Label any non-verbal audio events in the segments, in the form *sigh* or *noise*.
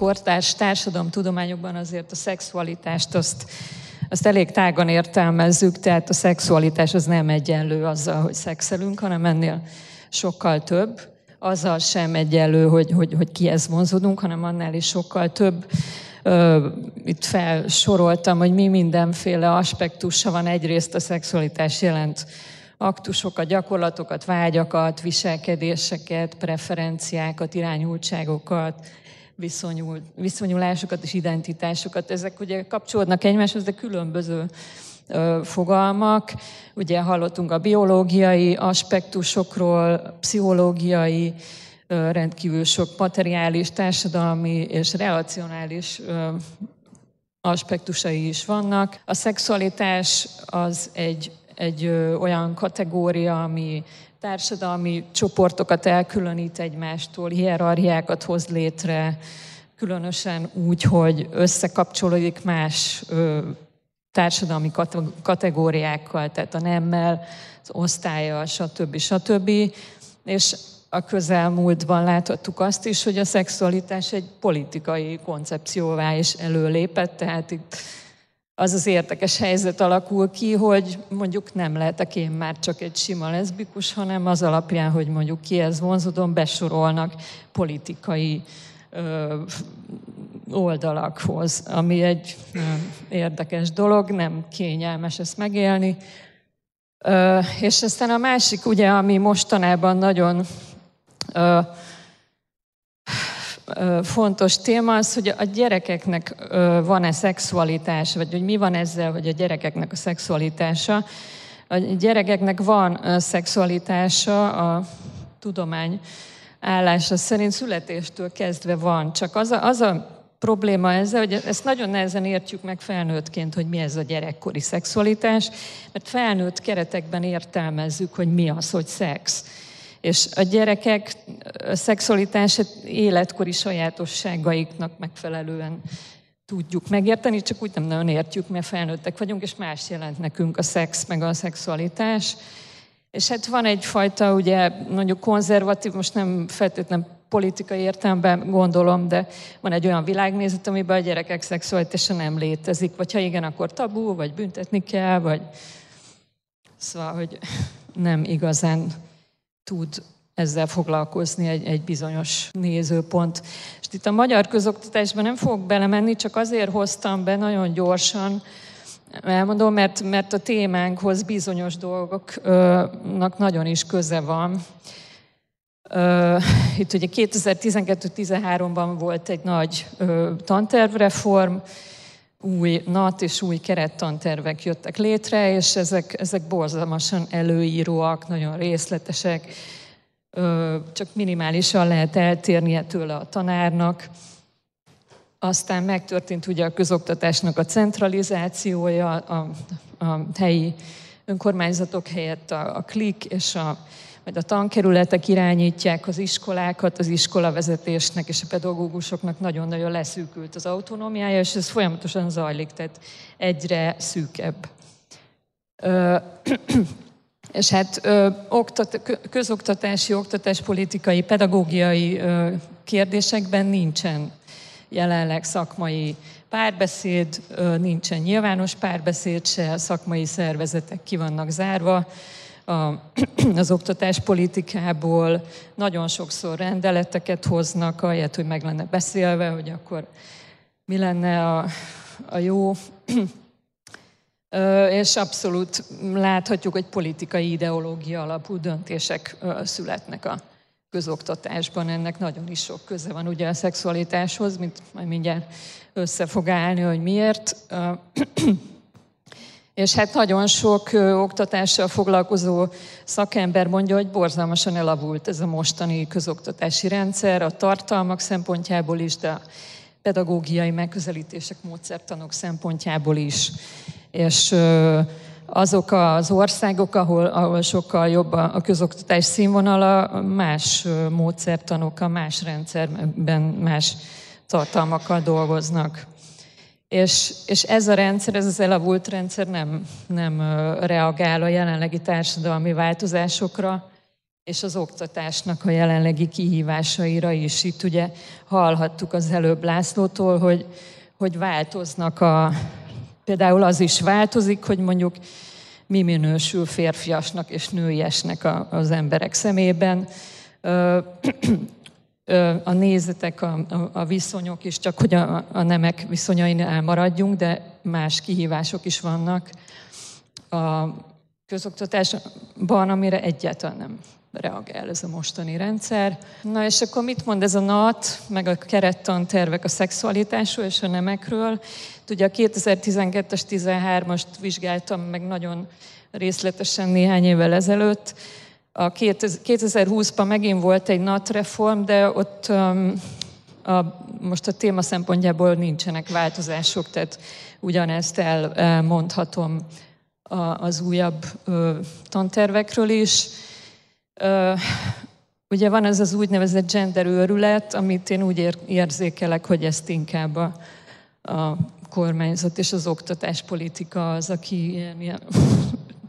kortárs társadalomtudományokban azért a szexualitást azt, azt elég tágan értelmezzük, tehát a szexualitás az nem egyenlő azzal, hogy szexelünk, hanem ennél sokkal több. Azzal sem egyenlő, hogy, hogy, hogy kihez vonzódunk, hanem annál is sokkal több. Itt felsoroltam, hogy mi mindenféle aspektusa van. Egyrészt a szexualitás jelent aktusokat, gyakorlatokat, vágyakat, viselkedéseket, preferenciákat, irányultságokat, viszonyul, viszonyulásokat és identitásokat. Ezek ugye kapcsolódnak egymáshoz, de különböző fogalmak. Ugye hallottunk a biológiai aspektusokról, pszichológiai, rendkívül sok materiális, társadalmi és relacionális aspektusai is vannak. A szexualitás az egy, egy olyan kategória, ami társadalmi csoportokat elkülönít egymástól, hierarchiákat hoz létre, különösen úgy, hogy összekapcsolódik más ö, társadalmi kategóriákkal, tehát a nemmel, az osztálya, stb. stb. És a közelmúltban láthattuk azt is, hogy a szexualitás egy politikai koncepcióvá is előlépett, tehát itt az az érdekes helyzet alakul ki, hogy mondjuk nem lehetek én már csak egy sima leszbikus, hanem az alapján, hogy mondjuk kihez vonzódom, besorolnak politikai ö, oldalakhoz, ami egy ö, érdekes dolog, nem kényelmes ezt megélni. Ö, és aztán a másik, ugye, ami mostanában nagyon ö, fontos téma az, hogy a gyerekeknek van-e szexualitás, vagy hogy mi van ezzel, hogy a gyerekeknek a szexualitása. A gyerekeknek van szexualitása, a tudomány állása szerint születéstől kezdve van. Csak az a, az a probléma ezzel, hogy ezt nagyon nehezen értjük meg felnőttként, hogy mi ez a gyerekkori szexualitás, mert felnőtt keretekben értelmezzük, hogy mi az, hogy szex. És a gyerekek szexualitását életkori sajátosságaiknak megfelelően tudjuk megérteni, csak úgy nem nagyon értjük, mert felnőttek vagyunk, és más jelent nekünk a szex, meg a szexualitás. És hát van egyfajta, ugye, mondjuk konzervatív, most nem feltétlenül politikai értelemben gondolom, de van egy olyan világnézet, amiben a gyerekek szexualitása nem létezik. Vagy ha igen, akkor tabu, vagy büntetni kell, vagy... Szóval, hogy *laughs* nem igazán tud ezzel foglalkozni egy, egy bizonyos nézőpont. És itt a magyar közoktatásban nem fogok belemenni, csak azért hoztam be nagyon gyorsan, elmondom, mert, mert a témánkhoz bizonyos dolgoknak nagyon is köze van. Itt ugye 2012-13-ban volt egy nagy tantervreform, új NAT és új kerettantervek jöttek létre, és ezek, ezek borzalmasan előíróak, nagyon részletesek, csak minimálisan lehet eltérnie tőle a tanárnak. Aztán megtörtént ugye a közoktatásnak a centralizációja, a, a helyi önkormányzatok helyett a, a klik és a majd a tankerületek irányítják az iskolákat, az iskolavezetésnek és a pedagógusoknak nagyon-nagyon leszűkült az autonómiája, és ez folyamatosan zajlik, tehát egyre szűkebb. *clears throat* és hát oktat, közoktatási, oktatáspolitikai, pedagógiai kérdésekben nincsen jelenleg szakmai párbeszéd, nincsen nyilvános párbeszéd se, szakmai szervezetek ki vannak zárva, a, *clears throat* az oktatáspolitikából nagyon sokszor rendeleteket hoznak, ahelyett, hogy meg lenne beszélve, hogy akkor mi lenne a, a jó. *clears throat* És abszolút láthatjuk, hogy politikai ideológia alapú döntések születnek a közoktatásban. Ennek nagyon is sok köze van ugye a szexualitáshoz, mint majd mindjárt össze fog állni, hogy miért. *clears throat* És hát nagyon sok ö, oktatással foglalkozó szakember mondja, hogy borzalmasan elavult ez a mostani közoktatási rendszer, a tartalmak szempontjából is, de a pedagógiai megközelítések, módszertanok szempontjából is. És ö, azok az országok, ahol, ahol sokkal jobb a közoktatás színvonala, más módszertanok, a más rendszerben más tartalmakkal dolgoznak. És, és ez a rendszer, ez az elavult rendszer nem, nem reagál a jelenlegi társadalmi változásokra, és az oktatásnak a jelenlegi kihívásaira is. Itt ugye hallhattuk az előbb Lászlótól, hogy, hogy változnak a, például az is változik, hogy mondjuk mi minősül férfiasnak és nőiesnek az emberek szemében. A nézetek, a, a viszonyok is, csak hogy a, a nemek viszonyain elmaradjunk, de más kihívások is vannak a közoktatásban, amire egyáltalán nem reagál ez a mostani rendszer. Na és akkor mit mond ez a NAT, meg a kerettan tervek a szexualitásról és a nemekről? Ugye a 2012-es, 13-ast vizsgáltam meg nagyon részletesen néhány évvel ezelőtt. A 2020-ban megint volt egy NAT reform, de ott um, a, most a téma szempontjából nincsenek változások, tehát ugyanezt elmondhatom az újabb tantervekről is. Ugye van ez az úgynevezett gender őrület, amit én úgy érzékelek, hogy ezt inkább a, a kormányzat és az oktatáspolitika az, aki ilyen, ilyen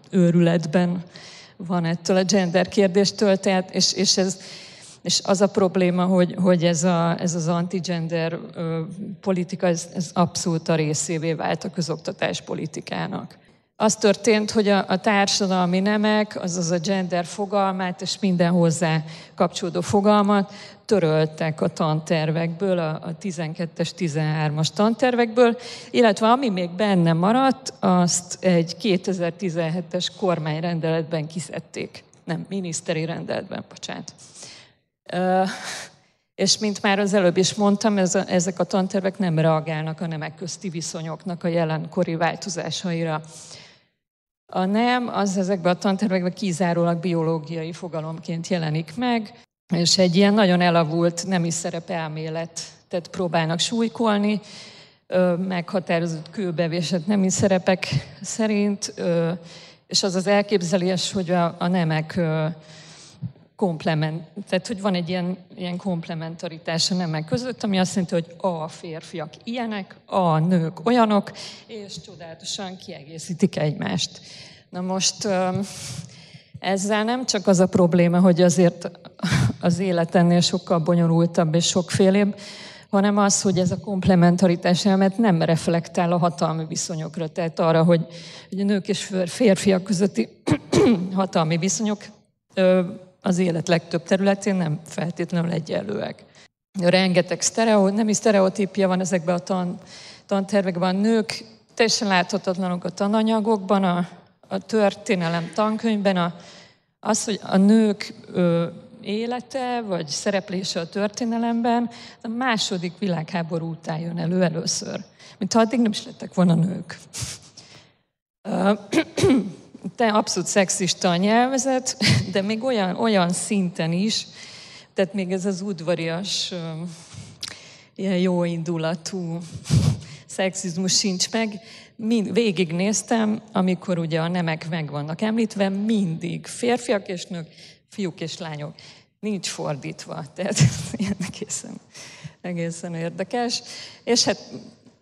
őrületben van ettől a gender kérdéstől, tehát, és, és, ez, és az a probléma, hogy, hogy ez, a, ez az anti-gender politika, ez, ez abszolút a részévé vált a közoktatás politikának az történt, hogy a, a társadalmi nemek, azaz a gender fogalmát és minden hozzá kapcsolódó fogalmat töröltek a tantervekből, a, a 12-es, 13-as tantervekből, illetve ami még benne maradt, azt egy 2017-es kormányrendeletben kiszedték. Nem, miniszteri rendeletben, bocsánat. Uh, és mint már az előbb is mondtam, ez a, ezek a tantervek nem reagálnak a nemek közti viszonyoknak a jelenkori változásaira. A nem az ezekben a tantervekben kizárólag biológiai fogalomként jelenik meg, és egy ilyen nagyon elavult nemi szerepelméletet próbálnak súlykolni, meghatározott kőbevésett nemi szerepek szerint, és az az elképzelés, hogy a, a nemek komplement, tehát hogy van egy ilyen, ilyen komplementaritás a nemek között, ami azt jelenti, hogy a férfiak ilyenek, a nők olyanok, és csodálatosan kiegészítik egymást. Na most ezzel nem csak az a probléma, hogy azért az élet ennél sokkal bonyolultabb és sokfélébb, hanem az, hogy ez a komplementaritás elmet nem reflektál a hatalmi viszonyokra, tehát arra, hogy, hogy a nők és férfiak közötti *clears throat* hatalmi viszonyok az élet legtöbb területén nem feltétlenül egyenlőek. Rengeteg sztereó, nemi sztereotípia van ezekben a tan, tantervekben. A nők teljesen láthatatlanok a tananyagokban, a, a történelem tankönyvben, a, az, hogy a nők ö, élete vagy szereplése a történelemben a második világháború után jön elő először. Mint ha addig nem is lettek volna nők. Te abszolút szexista a nyelvezet, de még olyan, olyan szinten is, tehát még ez az udvarias, ilyen jó indulatú szexizmus sincs meg. Mind, végignéztem, amikor ugye a nemek meg vannak említve, mindig férfiak és nők, fiúk és lányok. Nincs fordítva, tehát *laughs* ilyen egészen, egészen érdekes. És hát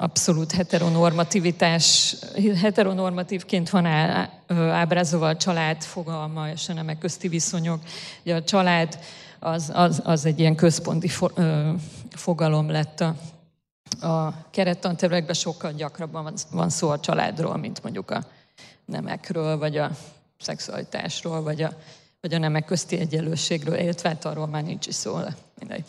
abszolút heteronormativitás, heteronormatívként van ábrázolva a család fogalma és a nemek közti viszonyok. Ugye a család az, az, az egy ilyen központi fo, ö, fogalom lett a, a kerettantervekben sokkal gyakrabban van, van szó a családról, mint mondjuk a nemekről, vagy a szexualitásról, vagy a, vagy a nemek közti egyenlőségről, illetve hát arról már nincs is szó. Mindegy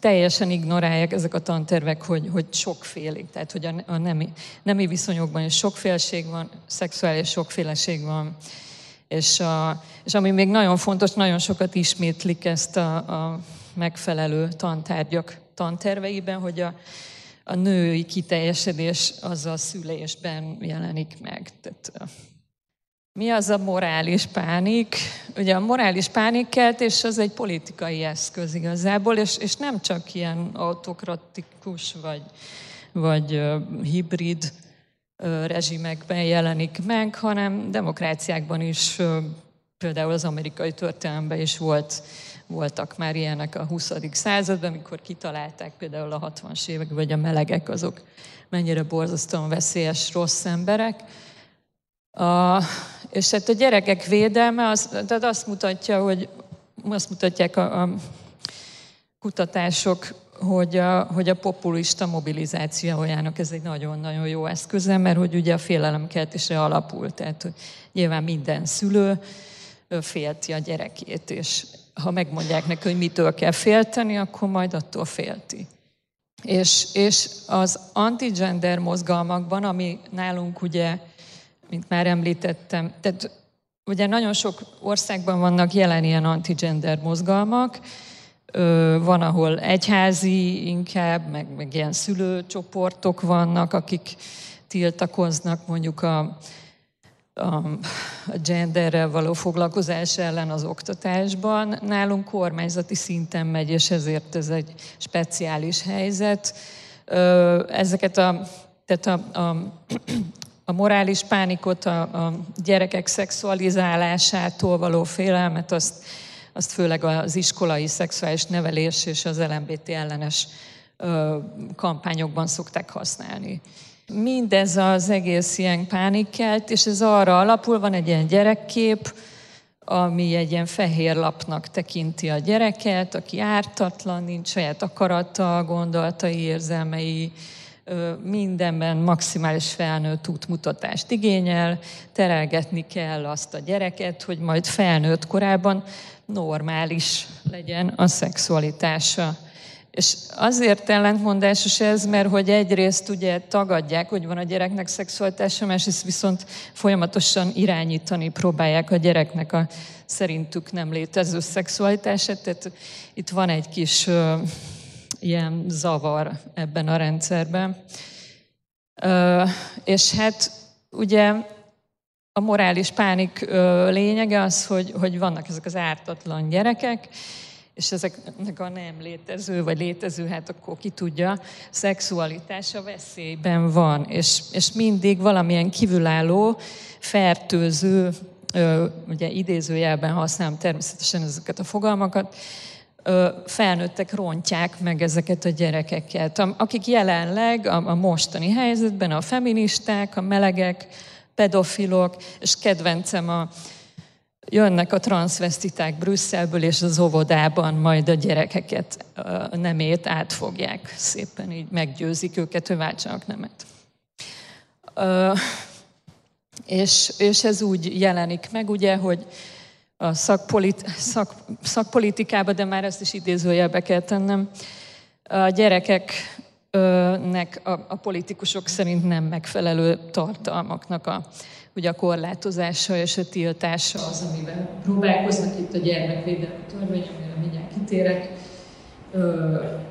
teljesen ignorálják ezek a tantervek, hogy, hogy sokfélig, tehát hogy a, a nemi, nemi viszonyokban is sokféleség van, szexuális sokféleség van, és, a, és ami még nagyon fontos, nagyon sokat ismétlik ezt a, a megfelelő tantárgyak tanterveiben, hogy a, a női kiteljesedés az a szülésben jelenik meg. Tehát mi az a morális pánik? Ugye a morális pánikkeltés az egy politikai eszköz igazából, és, és nem csak ilyen autokratikus vagy, vagy hibrid uh, rezsimekben jelenik meg, hanem demokráciákban is, például az amerikai történelemben is volt, voltak már ilyenek a 20. században, amikor kitalálták például a 60-as évek, vagy a melegek azok mennyire borzasztóan veszélyes, rossz emberek A, és hát a gyerekek védelme, az, tehát azt mutatja, hogy azt mutatják a, a kutatások, hogy a, hogy a populista mobilizációjának ez egy nagyon-nagyon jó eszköze, mert hogy ugye a félelemkeltésre alapul, tehát hogy nyilván minden szülő félti a gyerekét, és ha megmondják neki, hogy mitől kell félteni, akkor majd attól félti. És, és az antigender mozgalmakban, ami nálunk ugye, mint már említettem, tehát ugye nagyon sok országban vannak jelen ilyen antigender mozgalmak, van, ahol egyházi inkább, meg, meg ilyen szülőcsoportok vannak, akik tiltakoznak mondjuk a, a genderrel való foglalkozás ellen az oktatásban. Nálunk kormányzati szinten megy, és ezért ez egy speciális helyzet. Ezeket a, tehát a, a, a morális pánikot, a, a gyerekek szexualizálásától való félelmet, azt, azt főleg az iskolai szexuális nevelés és az LMBT ellenes kampányokban szokták használni. Mindez az egész ilyen pánikkelt, és ez arra alapul, van egy ilyen gyerekkép, ami egy ilyen fehér lapnak tekinti a gyereket, aki ártatlan, nincs saját akarata, gondolatai, érzelmei, mindenben maximális felnőtt útmutatást igényel, terelgetni kell azt a gyereket, hogy majd felnőtt korában normális legyen a szexualitása. És azért ellentmondásos ez, mert hogy egyrészt ugye tagadják, hogy van a gyereknek szexualitása, másrészt viszont folyamatosan irányítani próbálják a gyereknek a szerintük nem létező szexualitását. Tehát itt van egy kis ilyen zavar ebben a rendszerben. És hát ugye a morális pánik lényege az, hogy, hogy vannak ezek az ártatlan gyerekek, és ezeknek a nem létező, vagy létező, hát akkor ki tudja, szexualitása veszélyben van, és, és mindig valamilyen kívülálló, fertőző, ugye idézőjelben használom természetesen ezeket a fogalmakat, felnőttek rontják meg ezeket a gyerekeket, akik jelenleg a, mostani helyzetben a feministák, a melegek, pedofilok, és kedvencem a, jönnek a transzvestiták Brüsszelből, és az óvodában majd a gyerekeket a nemét átfogják. Szépen így meggyőzik őket, hogy váltsanak nemet. És, és ez úgy jelenik meg, ugye, hogy a szakpolit, szak, szakpolitikában, de már ezt is idézőjelbe kell tennem, a gyerekeknek a, a politikusok szerint nem megfelelő tartalmaknak a hogy a korlátozása és a tiltása az, amivel próbálkoznak itt a gyermekvédelmi törvény, amire mindjárt kitérek.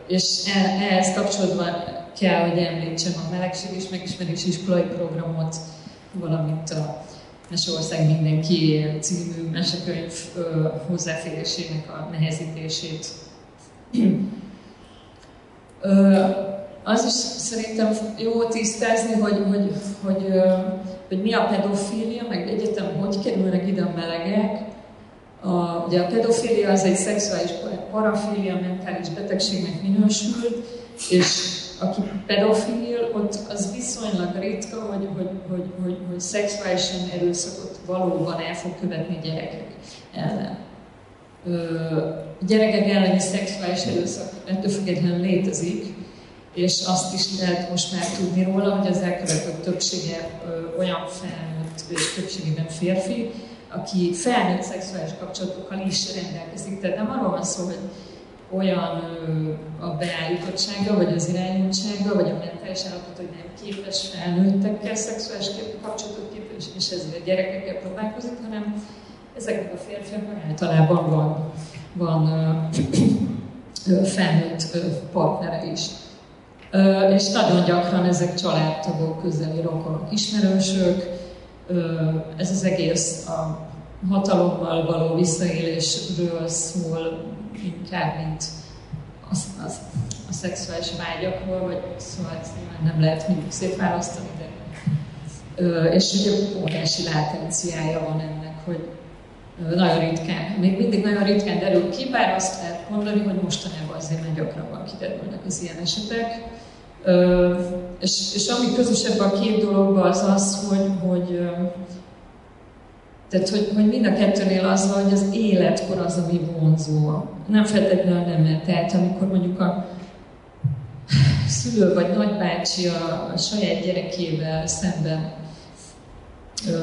És e, ehhez kapcsolatban kell, hogy említsem a melegség és megismerés iskolai programot, valamint a Meseország mindenki című mesekönyv hozzáférésének a nehezítését. Az is szerintem jó tisztázni, hogy, hogy, hogy, hogy mi a pedofília, meg egyetem hogy kerülnek ide a melegek. A, ugye a pedofília az egy szexuális parafília, mentális betegségnek minősül, és aki pedofil, ott az viszonylag ritka, hogy, hogy, hogy, hogy, hogy szexuálisan erőszakot valóban el fog követni gyerekek ellen. Ö, gyerekek elleni szexuális erőszak ettől függetlenül létezik, és azt is lehet most már tudni róla, hogy az elkövetők többsége ö, olyan felnőtt, és többségében férfi, aki felnőtt szexuális kapcsolatokkal is rendelkezik. Tehát nem arról van szó, hogy olyan ö, a beállítottsága, vagy az irányultsága, vagy a mentális állapot, hogy nem képes felnőttekkel szexuális kapcsolatot képes, és ezért a gyerekekkel próbálkozik, hanem ezeknek a férfiaknak általában van, van ö, ö, felnőtt ö, partnere is és nagyon gyakran ezek családtagok, közeli rokonok, ismerősök. Ez az egész a hatalommal való visszaélésről szól inkább, mint az, az, a szexuális vágyakról, vagy szóval ezt nem lehet mindig szétválasztani, de és ugye óriási látenciája van ennek, hogy nagyon ritkán, még mindig nagyon ritkán derül ki, bár azt lehet mondani, hogy mostanában azért már gyakrabban kiderülnek az ilyen esetek. És, és ami közösebb a két dologban az az, hogy, hogy Tehát, hogy, hogy mind a kettőnél az van, hogy az életkor az, ami vonzó. Nem feltétlenül nem, tehát amikor mondjuk a szülő vagy nagybácsi a, a saját gyerekével szemben,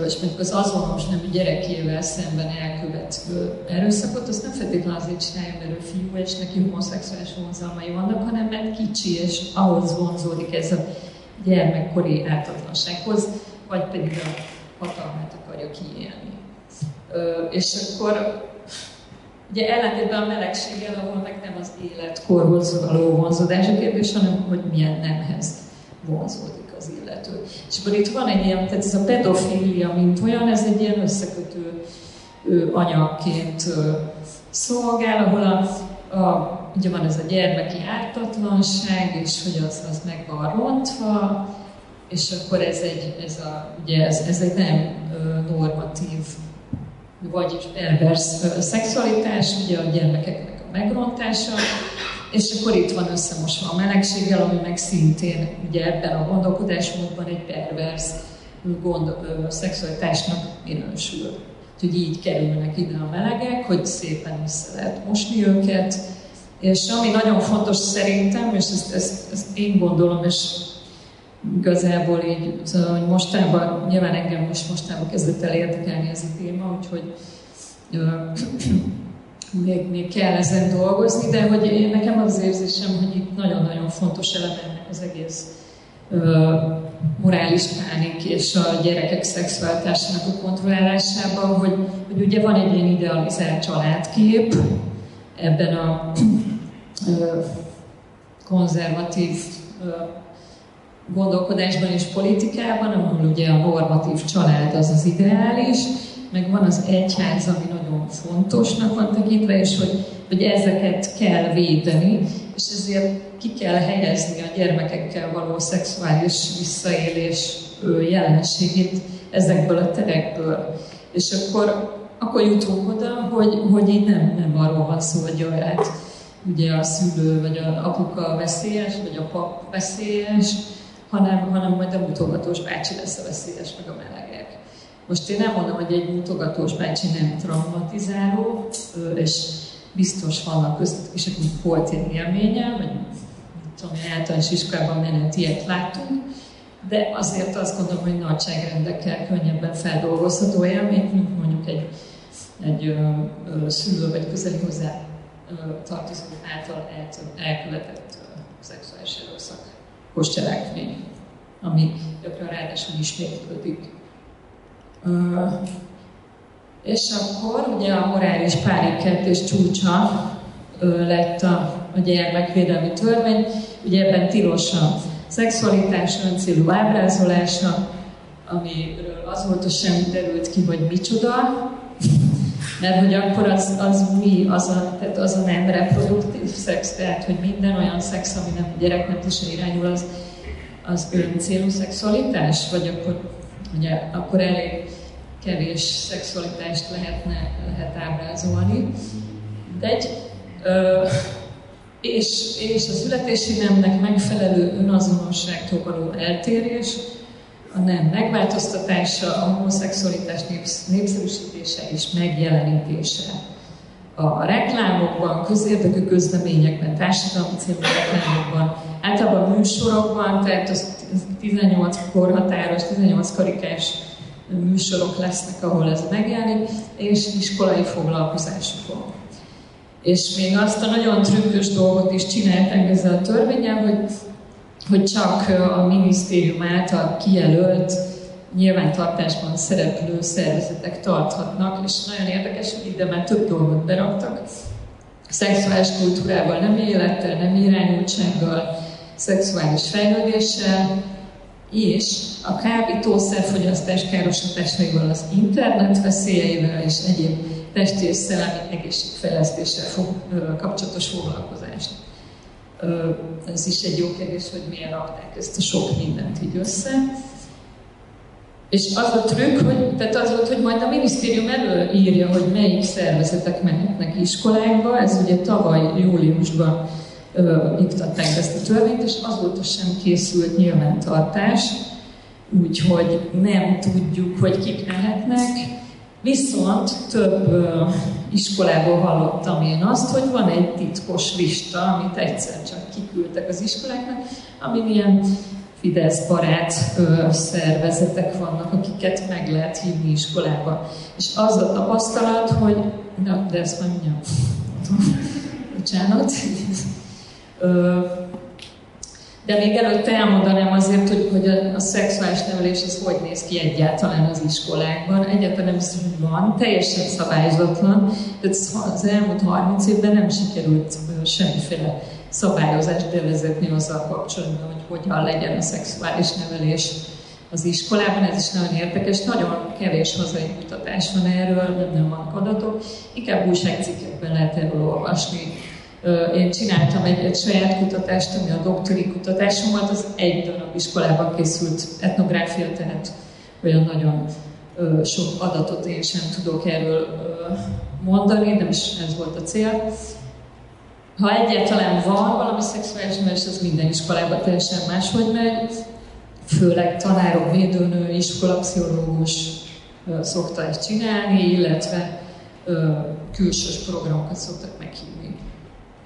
és mondjuk az azonos nemű gyerekével szemben elkövet erőszakot, azt nem feltétlenül azért csinálja, mert ő fiú, és neki homoszexuális vonzalmai vannak, hanem mert kicsi, és ahhoz vonzódik ez a gyermekkori ártatlansághoz, vagy pedig a hatalmát akarja kiélni. És akkor Ugye ellentétben a melegséggel, ahol meg nem az életkorhoz való vonzódás a kérdés, hanem hogy milyen nemhez vonzódik az illető. És akkor itt van egy ilyen, tehát ez a pedofília, mint olyan, ez egy ilyen összekötő anyagként szolgál, ahol a, a, ugye van ez a gyermeki ártatlanság, és hogy az, az meg van rontva, és akkor ez egy, ez a, ugye ez, ez egy nem normatív vagy pervers szexualitás, ugye a gyermekeknek a megrontása, és akkor itt van összemosva a melegséggel, ami meg szintén ugye ebben a gondolkodásmódban egy pervers gond, ö, szexualitásnak minősül. Úgyhogy így kerülnek ide a melegek, hogy szépen vissza lehet mosni őket, és ami nagyon fontos szerintem, és ezt, ezt, ezt én gondolom, és igazából így, szóval, hogy mostában, nyilván engem most mostában kezdett el érdekelni ez a téma, úgyhogy *clears throat* még, még kell ezen dolgozni, de hogy én nekem az érzésem, hogy itt nagyon-nagyon fontos eleme ennek az egész ö, morális pánik és a gyerekek szexualitásának a kontrollálásában, hogy, hogy ugye van egy ilyen idealizált családkép ebben a ö, konzervatív ö, gondolkodásban és politikában, ahol ugye a normatív család az az ideális, meg van az egyház, ami nagyon fontosnak van tekintve, és hogy, hogy ezeket kell védeni, és ezért ki kell helyezni a gyermekekkel való szexuális visszaélés jelenségét ezekből a terekből. És akkor, akkor jutunk oda, hogy, hogy így nem, nem arról van szó, hogy hát ugye a szülő vagy a apuka veszélyes, vagy a pap veszélyes, hanem, hanem majd a mutogatós bácsi lesz a veszélyes, meg a melegek. Most én nem mondom, hogy egy mutogatós bácsi nem traumatizáló, és biztos vannak között is, akik volt ilyen élménye, vagy tudom, általános iskolában menet ilyet láttunk, de azért azt gondolom, hogy nagyságrendekkel könnyebben feldolgozható élmény, mint mondjuk egy, egy ö, ö, szülő vagy közeli hozzá ö, tartozó által elkövetett ö, szexuális erőszak cselekmény, ami gyakran ráadásul ismétlődik. És akkor ugye a morális és csúcsa lett a, a gyermekvédelmi törvény, ugye ebben tilos a szexualitás öncélú ábrázolása, amiről azóta sem derült ki, hogy micsoda, mert hogy akkor az, az mi, az a, tehát az a nem reproduktív szex, tehát hogy minden olyan szex, ami nem a gyereknevelésre irányul, az, az öncélú szexualitás, vagy akkor, ugye, akkor elég kevés szexualitást lehetne, lehet ábrázolni. De egy, ö, és, és a születési nemnek megfelelő önazonosságtól való eltérés, a nem megváltoztatása, a homoszexualitás népsz, népszerűsítése és megjelenítése. A reklámokban, közérdekű közleményekben, társadalmi célú reklámokban, általában műsorokban, tehát az 18 korhatáros, 18 karikás műsorok lesznek, ahol ez megjelenik, és iskolai foglalkozásokon. És még azt a nagyon trükkös dolgot is csinálták ezzel a törvényel, hogy hogy csak a minisztérium által kijelölt nyilvántartásban szereplő szervezetek tarthatnak, és nagyon érdekes, hogy ide már több dolgot beraktak. Szexuális kultúrával, nem élettel, nem irányultsággal, szexuális fejlődéssel, és a kábítószerfogyasztás károsításaival, az internet veszélyeivel és egyéb testi és szellemi egészségfejlesztéssel kapcsolatos foglalkozást ez is egy jó kérdés, hogy miért rakták ezt a sok mindent így össze. És az a trükk, hogy, tehát az volt, hogy majd a minisztérium előírja, hogy melyik szervezetek mehetnek iskolákba, ez ugye tavaly júliusban iktatták ezt a törvényt, és azóta sem készült nyilvántartás, úgyhogy nem tudjuk, hogy kik mehetnek, Viszont több iskolából hallottam én azt, hogy van egy titkos lista, amit egyszer csak kiküldtek az iskoláknak, ami ilyen Fidesz barát ö, szervezetek vannak, akiket meg lehet hívni iskolába. És az a tapasztalat, hogy, na, de ezt mindjárt, bocsánat, ö, de még előtte elmondanám azért, hogy, hogy a, a szexuális nevelés az hogy néz ki egyáltalán az iskolákban. Egyáltalán nem biztos, hogy van, teljesen szabályozatlan. Tehát az elmúlt 30 évben nem sikerült semmiféle szabályozást bevezetni azzal kapcsolatban, hogy hogyan legyen a szexuális nevelés az iskolában. Ez is nagyon érdekes. Nagyon kevés hazai kutatás van erről, nem vannak adatok. Inkább újságcikkekben lehet erről olvasni én csináltam egy, egy saját kutatást, ami a doktori kutatásom volt, az egy darab iskolában készült etnográfia, tehát olyan nagyon sok adatot én sem tudok erről mondani, nem is ez volt a cél. Ha egyáltalán van valami szexuális nevelés, az minden iskolában teljesen máshogy megy, főleg tanárok, védőnő, iskolapszichológus szokta ezt csinálni, illetve külsős programokat szoktak meghívni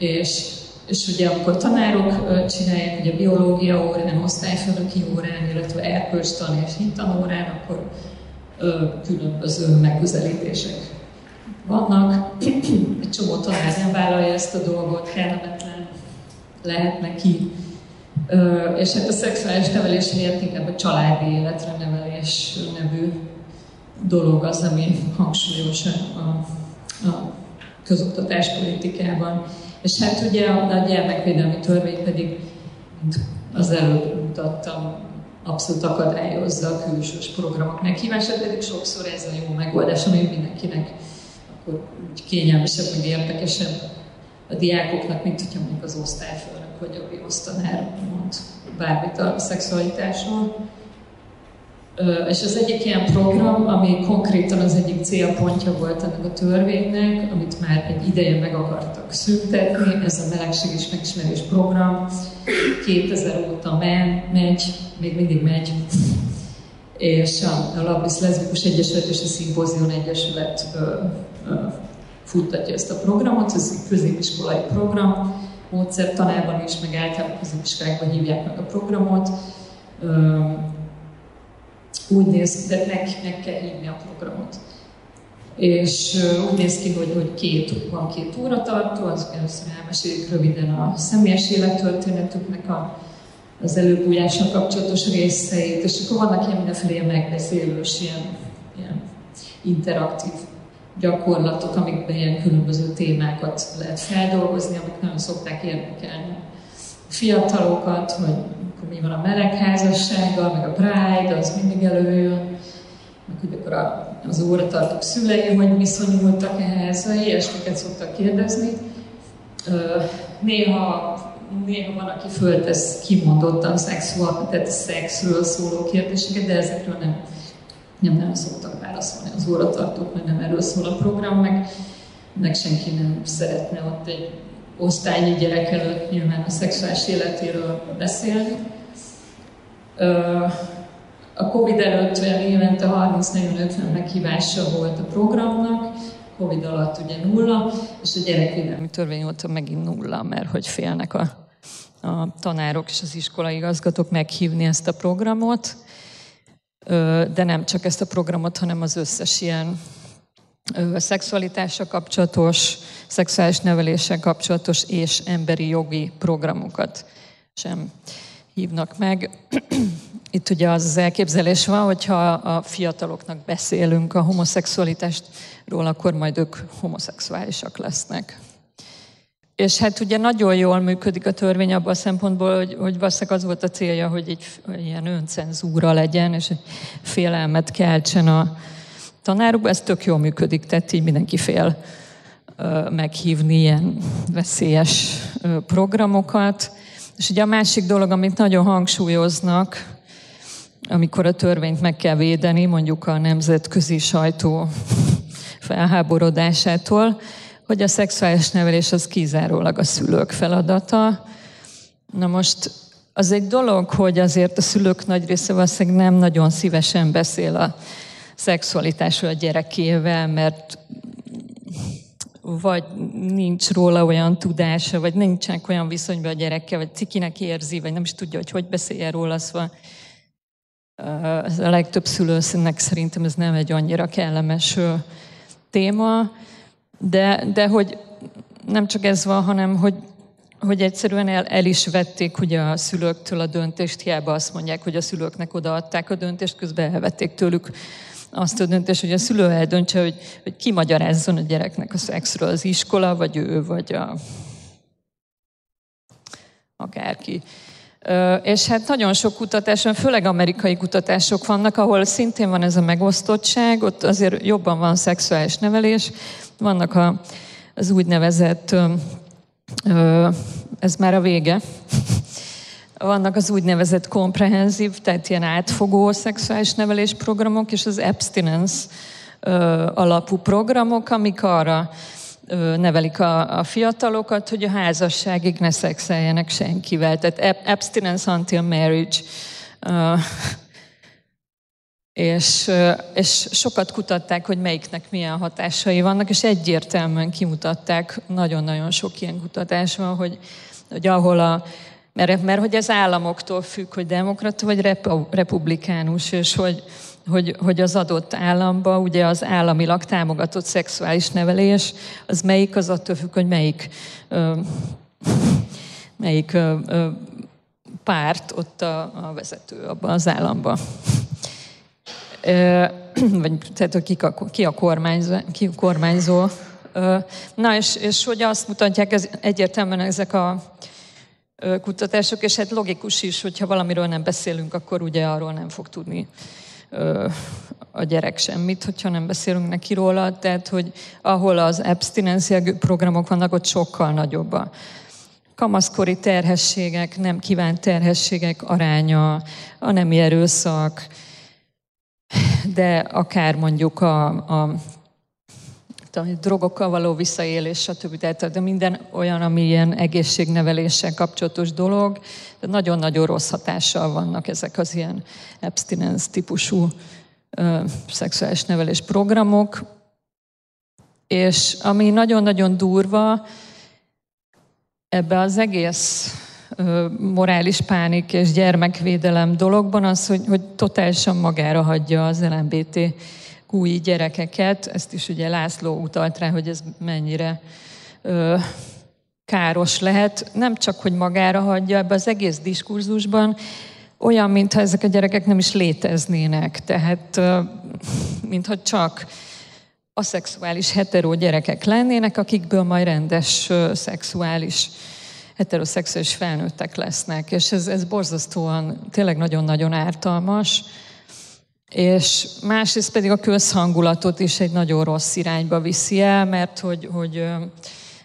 és, és ugye amikor tanárok csinálják, ugye biológia órán, osztályfőnöki órán, illetve erkölcstan és hittan órán, akkor különböző megközelítések vannak. Egy csomó tanár nem vállalja ezt a dolgot, kellemetlen lehet neki. És hát a szexuális nevelés helyett inkább a családi életre nevelés nevű dolog az, ami hangsúlyos a, a közoktatás politikában és hát ugye a, gyermekvédelmi törvény pedig, mint az előbb mutattam, abszolút akadályozza a külsős programok meghívását, pedig sokszor ez a jó megoldás, ami mindenkinek akkor úgy kényelmesebb, meg érdekesebb a diákoknak, mint hogyha mondjuk az osztályfőnök vagy a biosztanár mond bármit a szexualitásról. És az egyik ilyen program, ami konkrétan az egyik célpontja volt ennek a törvénynek, amit már egy ideje meg akartak szüntetni, ez a melegség és megismerés program. 2000 óta megy, még mindig megy, és a, a Labis Leszbikus Egyesület és a Szimpózion Egyesület ö, ö, futtatja ezt a programot, ez egy középiskolai program, módszertanában is, meg általában középiskolákban hívják meg a programot. Ö, úgy néz de meg, meg kell hívni a programot. És úgy néz ki, hogy, hogy két, van két óratartó, az először elmesélik röviden a személyes élettörténetüknek a, az előbújással kapcsolatos részeit, és akkor vannak ilyen mindenféle megbeszélős, ilyen, ilyen interaktív gyakorlatok, amikben ilyen különböző témákat lehet feldolgozni, amik nagyon szokták érdekelni fiatalokat, hogy akkor mi van a melegházassággal, meg a Pride, az mindig előjön, meg hogy akkor a, az óratartók szülei, hogy viszonyultak ehhez, ilyesmiket szoktak kérdezni. Néha, néha van, aki föltesz kimondottan szexuál, tehát szexről szóló kérdéseket, de ezekről nem, nem nem szoktak válaszolni az óratartók, mert nem erről szól a program, meg, meg senki nem szeretne ott egy osztályi gyerek előtt nyilván a szexuális életéről beszélni. A Covid előtt évente 30-40-50 meghívása volt a programnak, Covid alatt ugye nulla, és a gyerekvédelmi törvény óta megint nulla, mert hogy félnek a, a tanárok és az iskolai igazgatók meghívni ezt a programot, de nem csak ezt a programot, hanem az összes ilyen szexualitással kapcsolatos, szexuális neveléssel kapcsolatos és emberi jogi programokat sem hívnak meg. *clears throat* Itt ugye az az elképzelés van, hogyha a fiataloknak beszélünk a homoszexualitástról, akkor majd ők homoszexuálisak lesznek. És hát ugye nagyon jól működik a törvény abban a szempontból, hogy, hogy valószínűleg az volt a célja, hogy egy ilyen öncenzúra legyen, és félelmet keltsen a, tanárok, ez tök jól működik, tehát így mindenki fél meghívni ilyen veszélyes programokat. És ugye a másik dolog, amit nagyon hangsúlyoznak, amikor a törvényt meg kell védeni, mondjuk a nemzetközi sajtó felháborodásától, hogy a szexuális nevelés az kizárólag a szülők feladata. Na most az egy dolog, hogy azért a szülők nagy része valószínűleg nem nagyon szívesen beszél a szexualitásról a gyerekével, mert vagy nincs róla olyan tudása, vagy nincsenek olyan viszonyban a gyerekkel, vagy cikinek érzi, vagy nem is tudja, hogy hogy beszélje róla, szóval a legtöbb szülőszínnek szerintem ez nem egy annyira kellemes téma, de, de hogy nem csak ez van, hanem hogy, hogy egyszerűen el, el is vették ugye a szülőktől a döntést, hiába azt mondják, hogy a szülőknek odaadták a döntést, közben elvették tőlük azt a döntést, hogy a szülő eldöntse, hogy, hogy ki magyarázzon a gyereknek a szexről, az iskola, vagy ő, vagy a akárki. És hát nagyon sok kutatás, főleg amerikai kutatások vannak, ahol szintén van ez a megosztottság, ott azért jobban van szexuális nevelés, vannak a, az úgynevezett, ez már a vége, vannak az úgynevezett komprehenzív, tehát ilyen átfogó szexuális nevelés programok, és az abstinence alapú programok, amik arra nevelik a, a fiatalokat, hogy a házasságig ne szexeljenek senkivel. Tehát abstinence until marriage. És, és sokat kutatták, hogy melyiknek milyen hatásai vannak, és egyértelműen kimutatták, nagyon-nagyon sok ilyen kutatás van, hogy, hogy ahol a, mert, mert hogy ez államoktól függ, hogy demokrata vagy republikánus, és hogy, hogy, hogy az adott államba ugye az államilag támogatott szexuális nevelés, az melyik, az attól függ, hogy melyik, ö, melyik ö, ö, párt ott a, a vezető abban az államban. Ö, vagy tehát, ki a, ki a kormányzó. Ki a kormányzó. Ö, na, és, és hogy azt mutatják, ez egyértelműen ezek a kutatások, és hát logikus is, hogyha valamiről nem beszélünk, akkor ugye arról nem fog tudni a gyerek semmit, hogyha nem beszélünk neki róla, tehát hogy ahol az abstinencia programok vannak, ott sokkal nagyobb a kamaszkori terhességek, nem kívánt terhességek aránya, a nemi erőszak, de akár mondjuk a, a tudom, drogokkal való visszaélés, stb. Tehát de minden olyan, ami ilyen egészségneveléssel kapcsolatos dolog, de nagyon-nagyon rossz hatással vannak ezek az ilyen abstinence típusú ö, szexuális nevelés programok. És ami nagyon-nagyon durva, ebbe az egész ö, morális pánik és gyermekvédelem dologban az, hogy, hogy totálisan magára hagyja az LMBT új gyerekeket, ezt is ugye László utalt rá, hogy ez mennyire ö, káros lehet. Nem csak, hogy magára hagyja ebbe az egész diskurzusban, olyan, mintha ezek a gyerekek nem is léteznének. Tehát, mintha csak a szexuális hetero gyerekek lennének, akikből majd rendes szexuális heteroszexuális felnőttek lesznek. És ez, ez borzasztóan, tényleg nagyon-nagyon ártalmas és másrészt pedig a közhangulatot is egy nagyon rossz irányba viszi el, mert hogy, hogy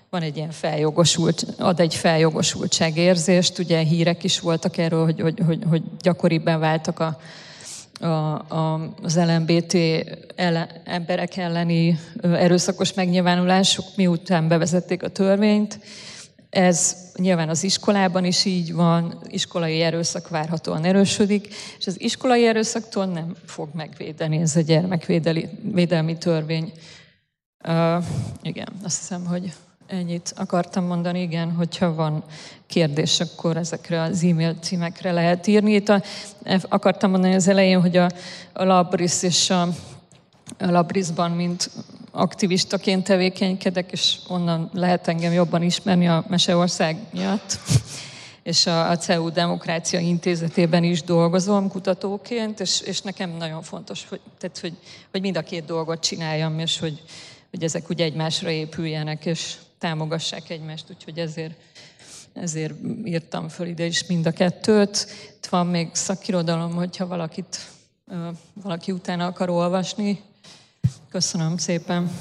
van egy ilyen feljogosult, ad egy feljogosultságérzést, ugye hírek is voltak erről, hogy, hogy, hogy, hogy gyakoribbá váltak a, a, a, az LMBT ele, emberek elleni erőszakos megnyilvánulások, miután bevezették a törvényt, ez nyilván az iskolában is így van, iskolai erőszak várhatóan erősödik, és az iskolai erőszaktól nem fog megvédeni ez a gyermekvédelmi törvény. Uh, igen, azt hiszem, hogy ennyit akartam mondani, igen, hogyha van kérdés, akkor ezekre az e-mail címekre lehet írni. Itt a, akartam mondani az elején, hogy a, a Labris és a, a Labrisban, mint aktivistaként tevékenykedek, és onnan lehet engem jobban ismerni a Meseország miatt. És a, a CEU Demokrácia Intézetében is dolgozom kutatóként, és, és nekem nagyon fontos, hogy, tehát, hogy, hogy mind a két dolgot csináljam, és hogy, hogy ezek ugye egymásra épüljenek, és támogassák egymást, úgyhogy ezért, ezért írtam föl ide is mind a kettőt. Itt van még szakirodalom, hogyha valakit, valaki utána akar olvasni, Köszönöm szépen.